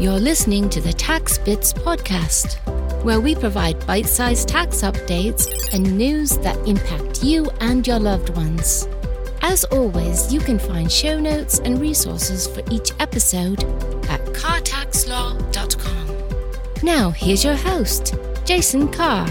You're listening to the Tax Bits podcast, where we provide bite sized tax updates and news that impact you and your loved ones. As always, you can find show notes and resources for each episode at cartaxlaw.com. Now, here's your host, Jason Carr.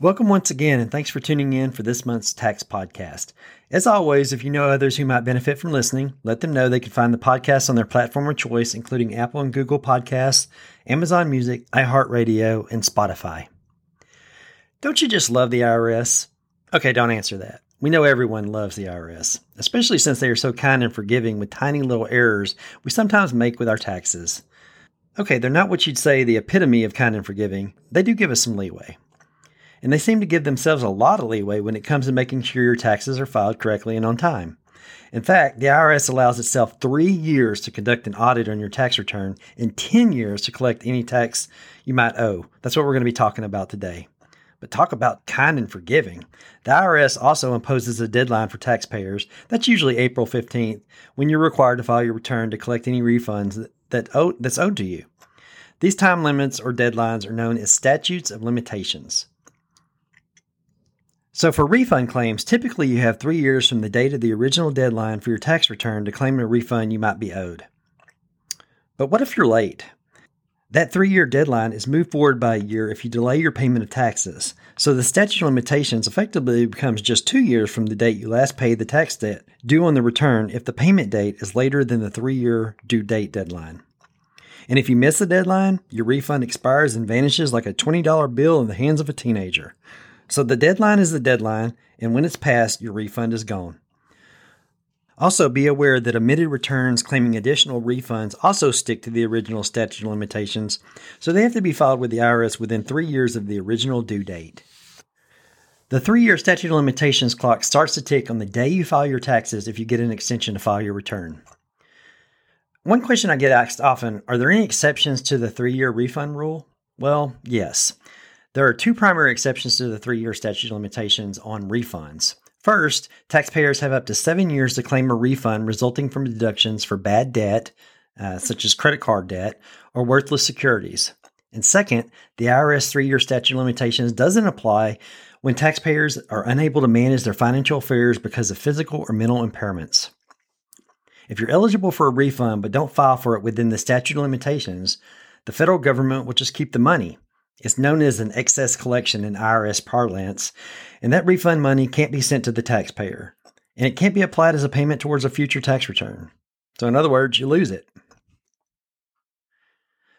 Welcome once again, and thanks for tuning in for this month's tax podcast. As always, if you know others who might benefit from listening, let them know they can find the podcast on their platform of choice, including Apple and Google Podcasts, Amazon Music, iHeartRadio, and Spotify. Don't you just love the IRS? Okay, don't answer that. We know everyone loves the IRS, especially since they are so kind and forgiving with tiny little errors we sometimes make with our taxes. Okay, they're not what you'd say the epitome of kind and forgiving. They do give us some leeway and they seem to give themselves a lot of leeway when it comes to making sure your taxes are filed correctly and on time. In fact, the IRS allows itself three years to conduct an audit on your tax return and 10 years to collect any tax you might owe. That's what we're going to be talking about today. But talk about kind and forgiving. The IRS also imposes a deadline for taxpayers. That's usually April 15th when you're required to file your return to collect any refunds that, owe, that's owed to you. These time limits or deadlines are known as statutes of limitations. So, for refund claims, typically you have three years from the date of the original deadline for your tax return to claim a refund you might be owed. But what if you're late? That three year deadline is moved forward by a year if you delay your payment of taxes. So the statute of limitations effectively becomes just two years from the date you last paid the tax debt due on the return if the payment date is later than the three year due date deadline. And if you miss the deadline, your refund expires and vanishes like a $20 bill in the hands of a teenager. So the deadline is the deadline, and when it's passed, your refund is gone. Also, be aware that omitted returns claiming additional refunds also stick to the original statute of limitations, so they have to be filed with the IRS within three years of the original due date. The three year statute of limitations clock starts to tick on the day you file your taxes if you get an extension to file your return. One question I get asked often are there any exceptions to the three year refund rule? Well, yes. There are two primary exceptions to the three year statute of limitations on refunds. First, taxpayers have up to seven years to claim a refund resulting from deductions for bad debt, uh, such as credit card debt, or worthless securities. And second, the IRS three year statute of limitations doesn't apply when taxpayers are unable to manage their financial affairs because of physical or mental impairments. If you're eligible for a refund but don't file for it within the statute of limitations, the federal government will just keep the money it's known as an excess collection in IRS parlance, and that refund money can't be sent to the taxpayer, and it can't be applied as a payment towards a future tax return. So, in other words, you lose it.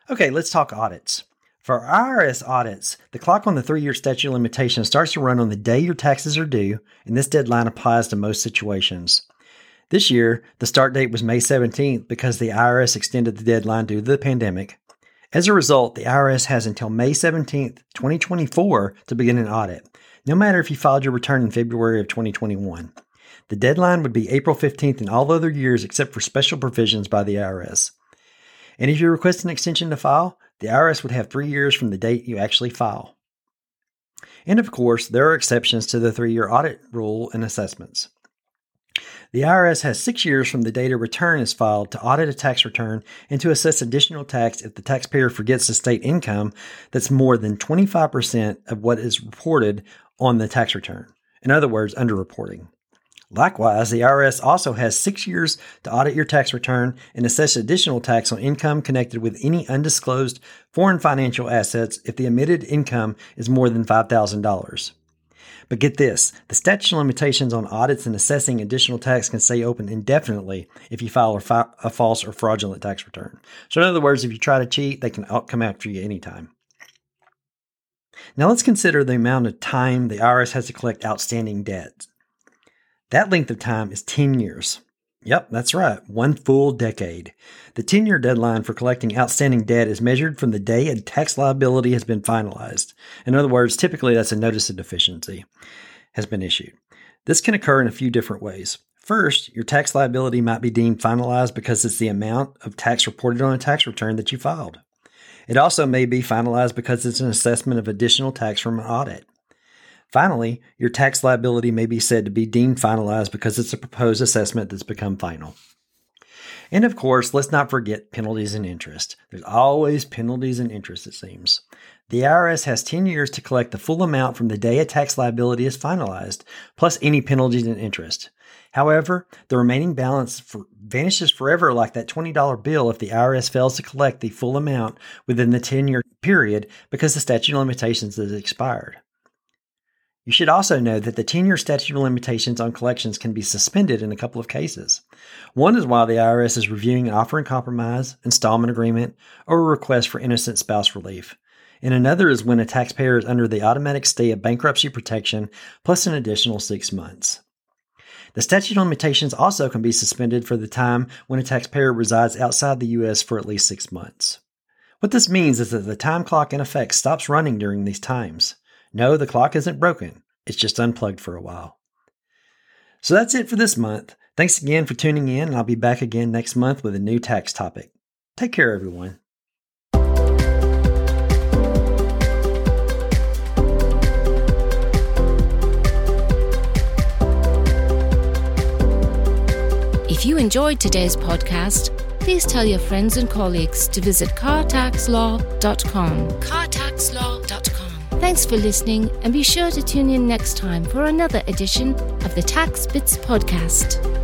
Okay, let's talk audits. For IRS audits, the clock on the three year statute of limitations starts to run on the day your taxes are due, and this deadline applies to most situations. This year, the start date was May 17th because the IRS extended the deadline due to the pandemic, as a result, the IRS has until May 17, 2024 to begin an audit, no matter if you filed your return in February of 2021. The deadline would be April 15th in all other years except for special provisions by the IRS. And if you request an extension to file, the IRS would have three years from the date you actually file. And of course, there are exceptions to the three year audit rule and assessments. The IRS has six years from the date a return is filed to audit a tax return and to assess additional tax if the taxpayer forgets to state income that's more than 25% of what is reported on the tax return. In other words, underreporting. Likewise, the IRS also has six years to audit your tax return and assess additional tax on income connected with any undisclosed foreign financial assets if the omitted income is more than $5,000. But get this the statute of limitations on audits and assessing additional tax can stay open indefinitely if you file a, a false or fraudulent tax return. So, in other words, if you try to cheat, they can come after you anytime. Now, let's consider the amount of time the IRS has to collect outstanding debt. That length of time is 10 years. Yep, that's right. One full decade. The 10 year deadline for collecting outstanding debt is measured from the day a tax liability has been finalized. In other words, typically that's a notice of deficiency has been issued. This can occur in a few different ways. First, your tax liability might be deemed finalized because it's the amount of tax reported on a tax return that you filed. It also may be finalized because it's an assessment of additional tax from an audit. Finally, your tax liability may be said to be deemed finalized because it's a proposed assessment that's become final. And of course, let's not forget penalties and interest. There's always penalties and interest, it seems. The IRS has 10 years to collect the full amount from the day a tax liability is finalized, plus any penalties and interest. However, the remaining balance for, vanishes forever like that $20 bill if the IRS fails to collect the full amount within the 10 year period because the statute of limitations has expired. You should also know that the 10 year statute of limitations on collections can be suspended in a couple of cases. One is while the IRS is reviewing an offer in compromise, installment agreement, or a request for innocent spouse relief. And another is when a taxpayer is under the automatic stay of bankruptcy protection plus an additional six months. The statute of limitations also can be suspended for the time when a taxpayer resides outside the U.S. for at least six months. What this means is that the time clock in effect stops running during these times. No, the clock isn't broken, it's just unplugged for a while. So that's it for this month. Thanks again for tuning in, and I'll be back again next month with a new tax topic. Take care, everyone. If you enjoyed today's podcast, please tell your friends and colleagues to visit cartaxlaw.com. cartaxlaw.com. Thanks for listening, and be sure to tune in next time for another edition of the Tax Bits podcast.